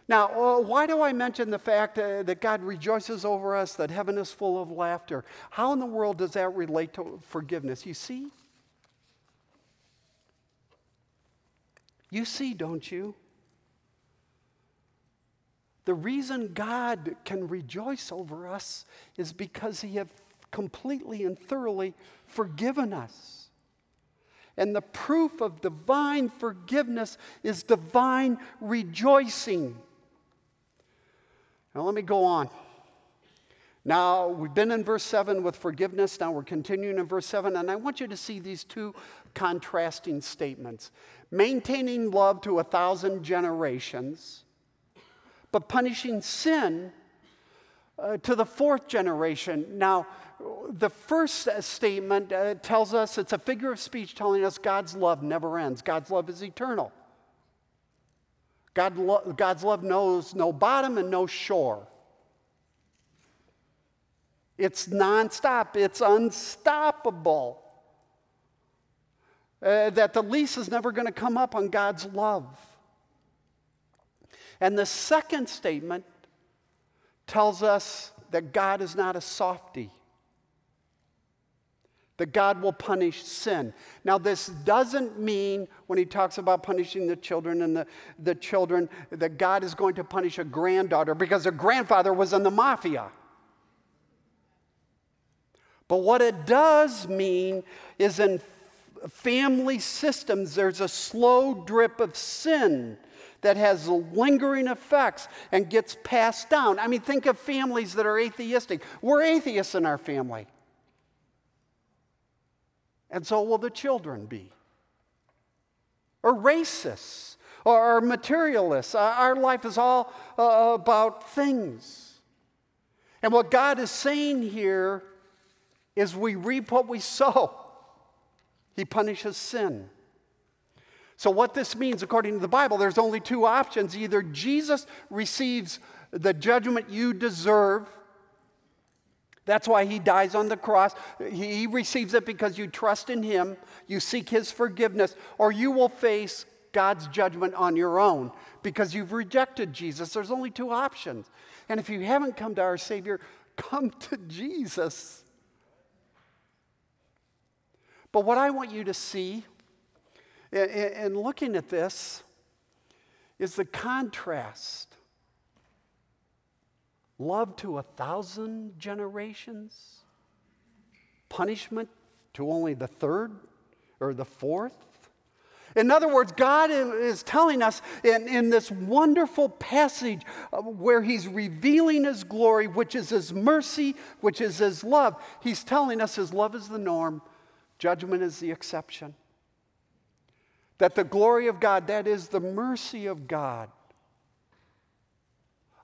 Now, uh, why do I mention the fact uh, that God rejoices over us, that heaven is full of laughter? How in the world does that relate to forgiveness? You see, You see, don't you? The reason God can rejoice over us is because He has completely and thoroughly forgiven us. And the proof of divine forgiveness is divine rejoicing. Now, let me go on. Now, we've been in verse 7 with forgiveness. Now we're continuing in verse 7, and I want you to see these two contrasting statements maintaining love to a thousand generations, but punishing sin uh, to the fourth generation. Now, the first statement uh, tells us it's a figure of speech telling us God's love never ends, God's love is eternal. God lo- God's love knows no bottom and no shore. It's nonstop, it's unstoppable uh, that the lease is never going to come up on God's love. And the second statement tells us that God is not a softy, that God will punish sin. Now, this doesn't mean when he talks about punishing the children and the, the children that God is going to punish a granddaughter because her grandfather was in the mafia. But what it does mean is in family systems, there's a slow drip of sin that has lingering effects and gets passed down. I mean, think of families that are atheistic. We're atheists in our family. And so will the children be. Or racists, or materialists. Our life is all uh, about things. And what God is saying here is we reap what we sow. He punishes sin. So, what this means, according to the Bible, there's only two options. Either Jesus receives the judgment you deserve, that's why he dies on the cross. He receives it because you trust in him, you seek his forgiveness, or you will face God's judgment on your own because you've rejected Jesus. There's only two options. And if you haven't come to our Savior, come to Jesus. But what I want you to see in, in looking at this is the contrast love to a thousand generations, punishment to only the third or the fourth. In other words, God is telling us in, in this wonderful passage where He's revealing His glory, which is His mercy, which is His love. He's telling us His love is the norm, Judgment is the exception. That the glory of God, that is the mercy of God,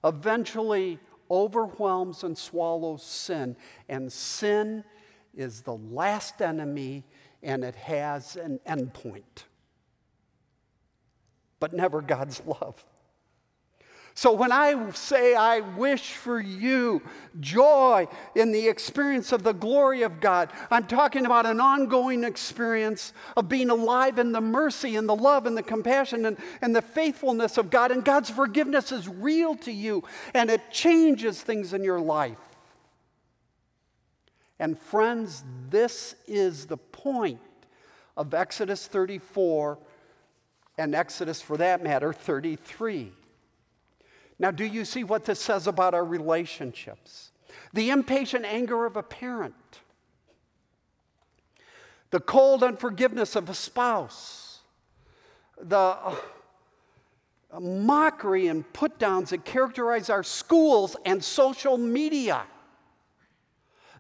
eventually overwhelms and swallows sin. And sin is the last enemy and it has an endpoint, but never God's <laughs> love. So when I say I wish for you joy in the experience of the glory of God, I'm talking about an ongoing experience of being alive in the mercy and the love and the compassion and, and the faithfulness of God. And God's forgiveness is real to you and it changes things in your life. And friends, this is the point of Exodus 34 and Exodus, for that matter, 33. Now, do you see what this says about our relationships? The impatient anger of a parent, the cold unforgiveness of a spouse, the uh, mockery and put downs that characterize our schools and social media,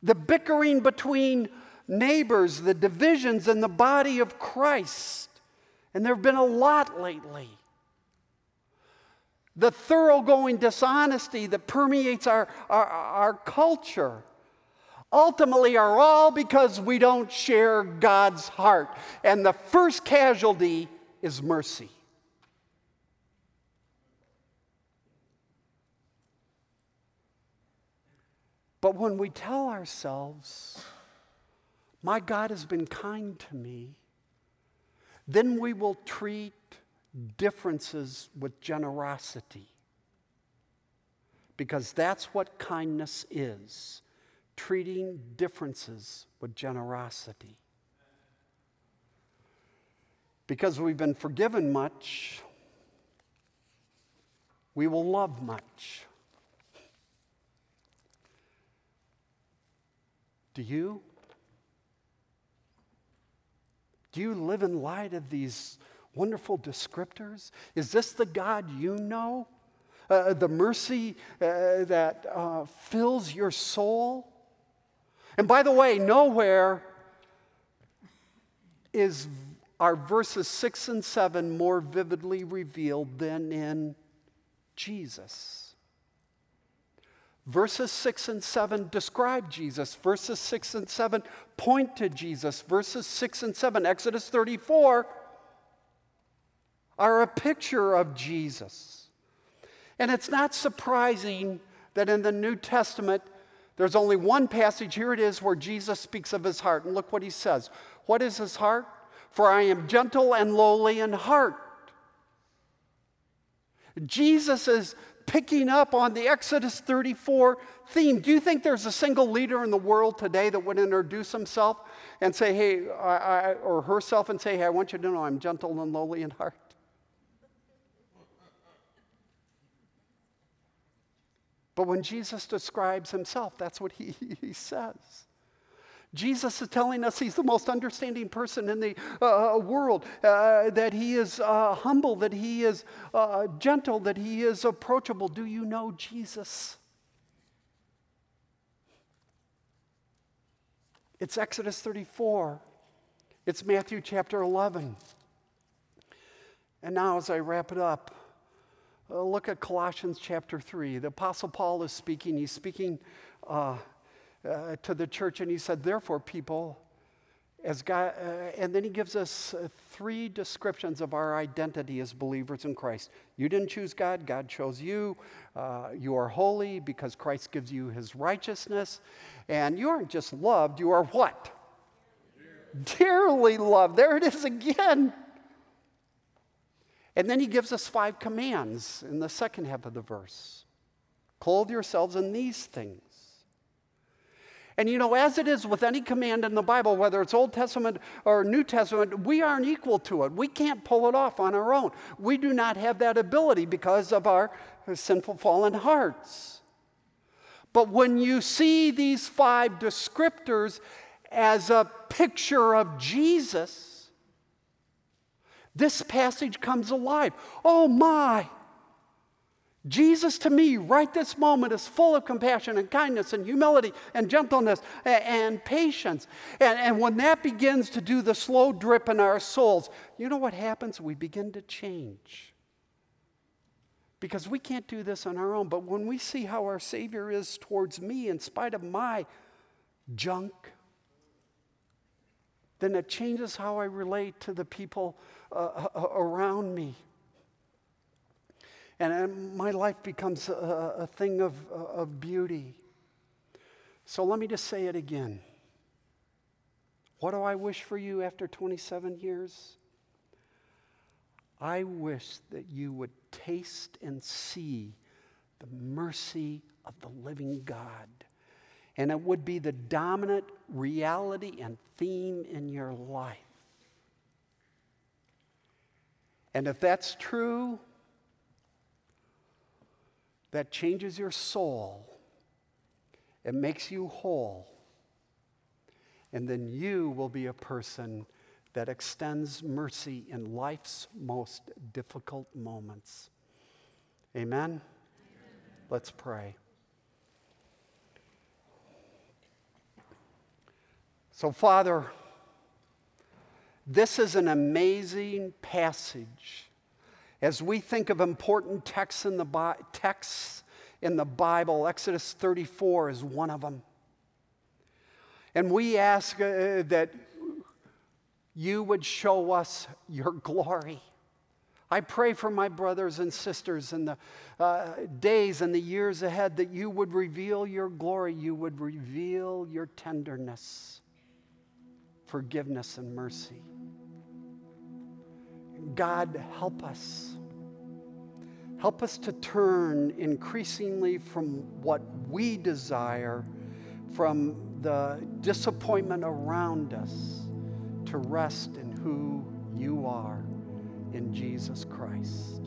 the bickering between neighbors, the divisions in the body of Christ. And there have been a lot lately the thoroughgoing dishonesty that permeates our, our, our, culture ultimately are all because we don't share God's heart. And the first casualty is mercy. But when we tell ourselves, my God has been kind to me, then we will treat differences with generosity. Because that's what kindness is treating differences with generosity. Because we've been forgiven much, we will love much. Do you? Do you live in light of these wonderful descriptors? Is this the God you know? Uh, the mercy uh, that uh, fills your soul? And by the way, nowhere is our verses 6 and 7 more vividly revealed than in Jesus. Verses 6 and 7 describe Jesus. Verses 6 and 7 point to Jesus. Verses 6 and 7, Exodus 34 are a picture of Jesus. And it's not surprising that in the New Testament, there's only one passage, here it is, where Jesus speaks of his heart. And look what he says. What is his heart? For I am gentle and lowly in heart. Jesus is picking up on the Exodus 34 theme. Do you think there's a single leader in the world today that would introduce himself and say, hey, I, I, or herself and say, hey, I want you to know I'm gentle and lowly in heart? But when Jesus describes himself, that's what <laughs> he, he says. Jesus is telling us he's the most understanding person in the uh, uh, world, uh, that he is uh, humble, that he is uh, gentle, that he is approachable. Do you know Jesus? It's Exodus 34, it's Matthew chapter 11. And now, as I wrap it up, uh, look at Colossians chapter 3. The Apostle Paul is speaking. He's speaking uh, uh, to the church, and he said, Therefore, people, as God, uh, and then he gives us uh, three descriptions of our identity as believers in Christ. You didn't choose God, God chose you. You are holy because Christ gives you his righteousness. And you aren't just loved, you are what? Dearly loved. There it is again. And then he gives us five commands in the second half of the verse clothe yourselves in these things. And you know, as it is with any command in the Bible, whether it's Old Testament or New Testament, we aren't equal to it. We can't pull it off on our own. We do not have that ability because of our sinful, fallen hearts. But when you see these five descriptors as a picture of Jesus, this passage comes alive. Oh my! Jesus to me, right this moment, is full of compassion and kindness and humility and gentleness and, and patience. And, and when that begins to do the slow drip in our souls, you know what happens? We begin to change. Because we can't do this on our own. But when we see how our Savior is towards me in spite of my junk, then it changes how I relate to the people uh, uh, around me. And, my life becomes a, a thing of, of beauty. So let me just say it again. What do I wish for you after 27 years? I wish that you would taste and see the mercy of the living God. And it would be the dominant reality and theme in your life. And if that's true, that changes your soul. It makes you whole. And then you will be a person that extends mercy in life's most difficult moments. Amen? Amen? Let's pray. So, Father, this is an amazing passage. As we think of important texts in the, Bi- texts in the Bible, Exodus 34 is one of them. And we ask uh, that you would show us your glory. I pray for my brothers and sisters in the uh, days and the years ahead that you would reveal your glory, you would reveal your tenderness, forgiveness, and mercy. God, help us. Help us to turn increasingly from what we desire, from the disappointment around us to rest in who you are in Jesus Christ.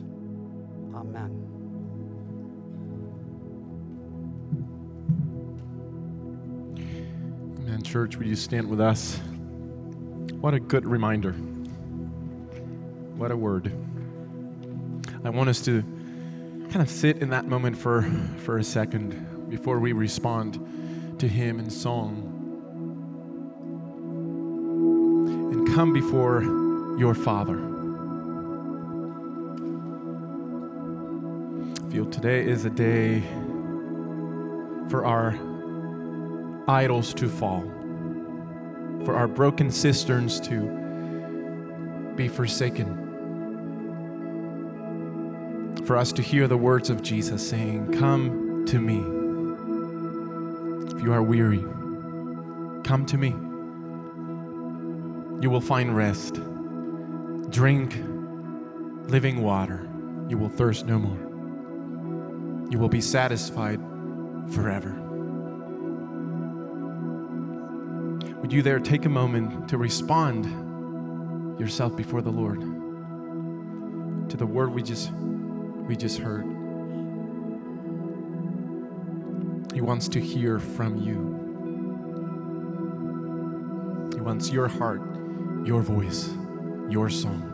Amen. Amen, church. Would you stand with us? What a good reminder. What a word. I want us to kind of sit in that moment for, for a second before we respond to Him in song. And come before your Father. Feel today is a day for our idols to fall, for our broken cisterns to be forsaken, for us to hear the words of Jesus saying, Come to me. If you are weary, come to me. You will find rest. Drink living water. You will thirst no more. You will be satisfied forever. Would you there take a moment to respond yourself before the Lord to the word we just we just heard? He wants to hear from you. He wants your heart, your voice, your song.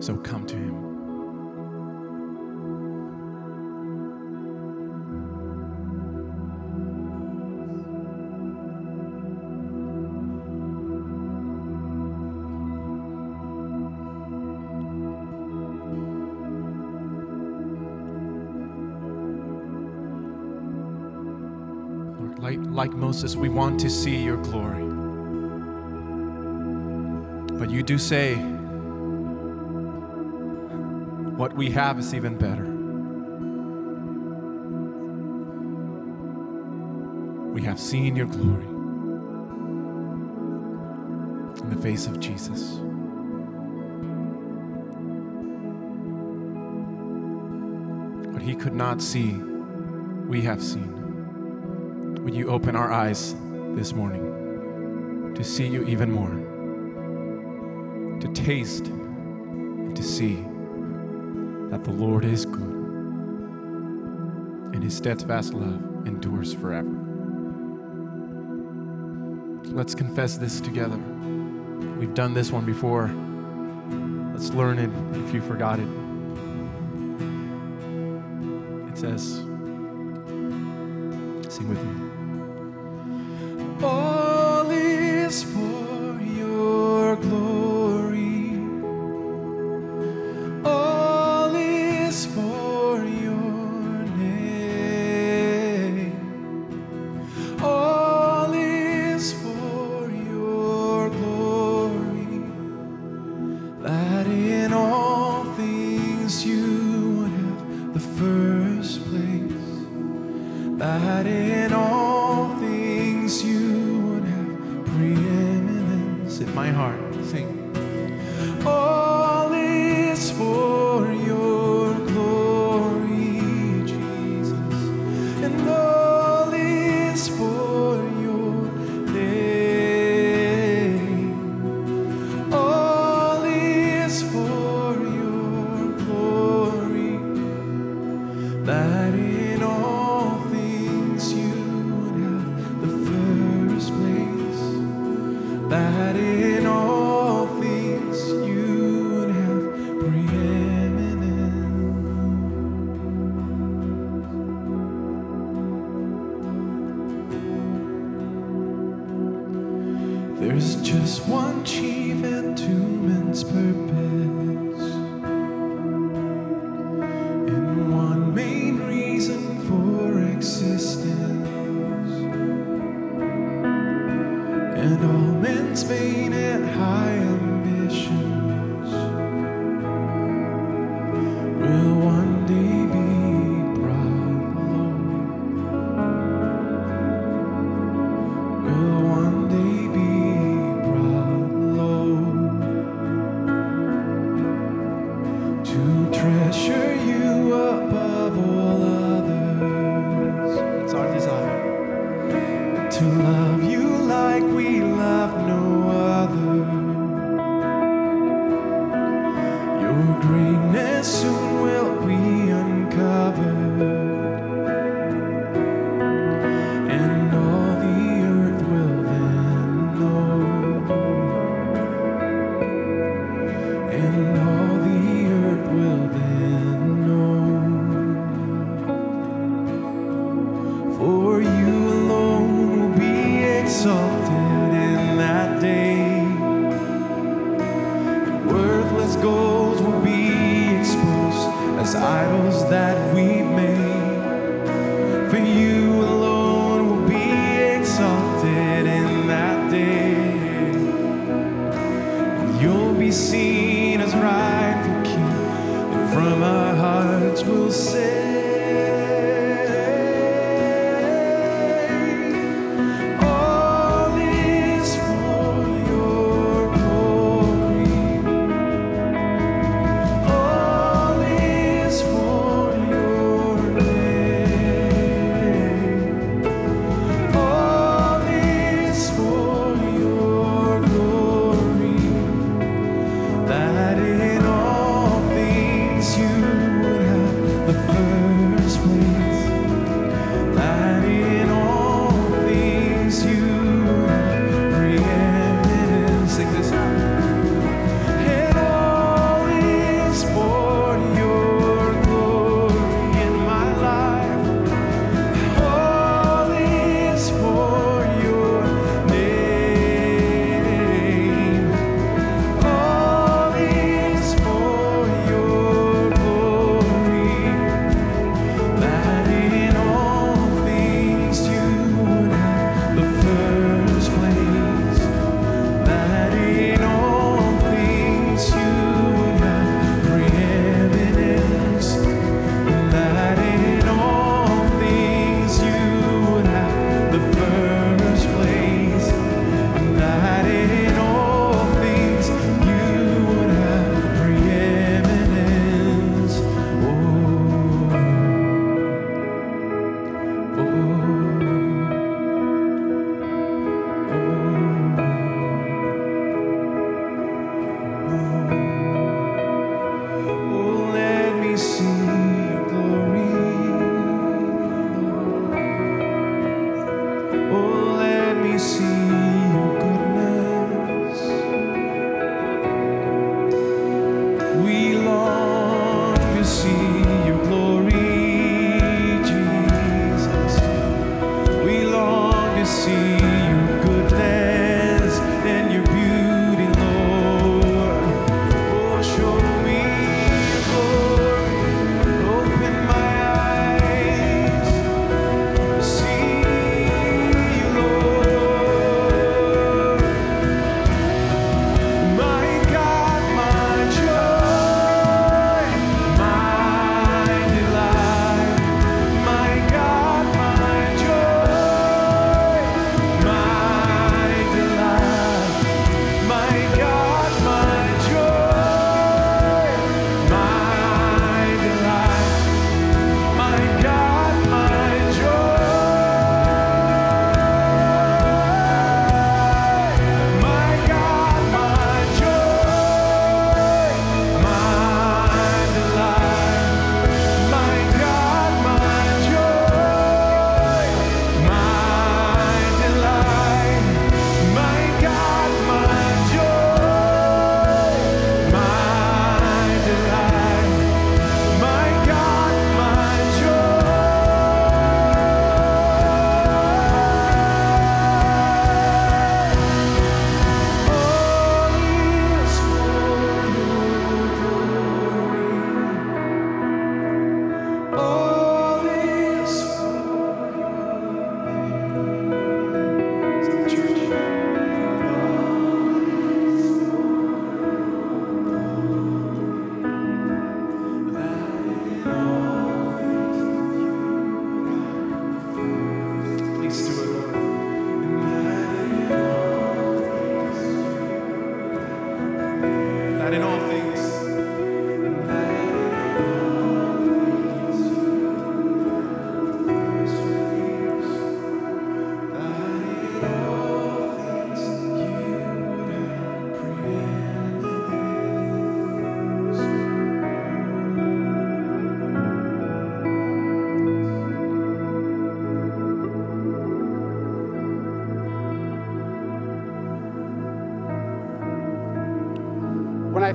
So come to him. Like Moses, we want to see your glory. But you do say, what we have is even better. We have seen your glory in the face of Jesus. What he could not see, we have seen. Would you open our eyes this morning to see you even more, to taste and to see that the Lord is good and his steadfast love endures forever. Let's confess this together. We've done this one before. Let's learn it if you forgot it. It says,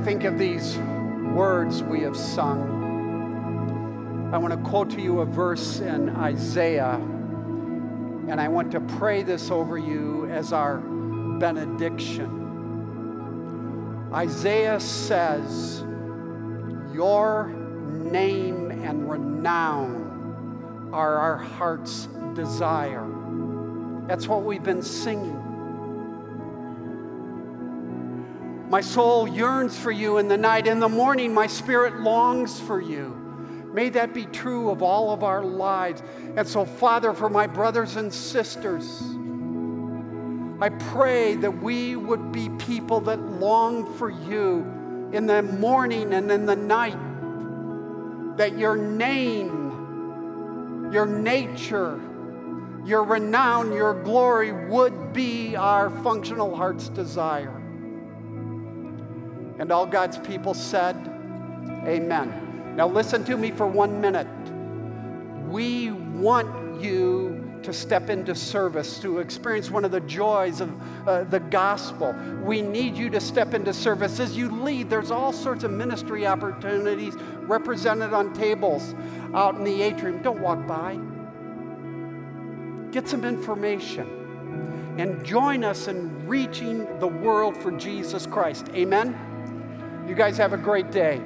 think of these words we have sung, I want to quote to you a verse in Isaiah, and I want to pray this over you as our benediction. Isaiah says, Your name and renown are our heart's desire. That's what we've been singing. My soul yearns for you in the night. In the morning, my spirit longs for you. May that be true of all of our lives. And so, Father, for my brothers and sisters, I pray that we would be people that long for you in the morning and in the night, that your name, your nature, your renown, your glory would be our functional heart's desire. And all God's people said, Amen. Now, listen to me for one minute. We want you to step into service, to experience one of the joys of uh, the gospel. We need you to step into service. As you lead, there's all sorts of ministry opportunities represented on tables out in the atrium. Don't walk by. Get some information and join us in reaching the world for Jesus Christ. Amen. You guys have a great day.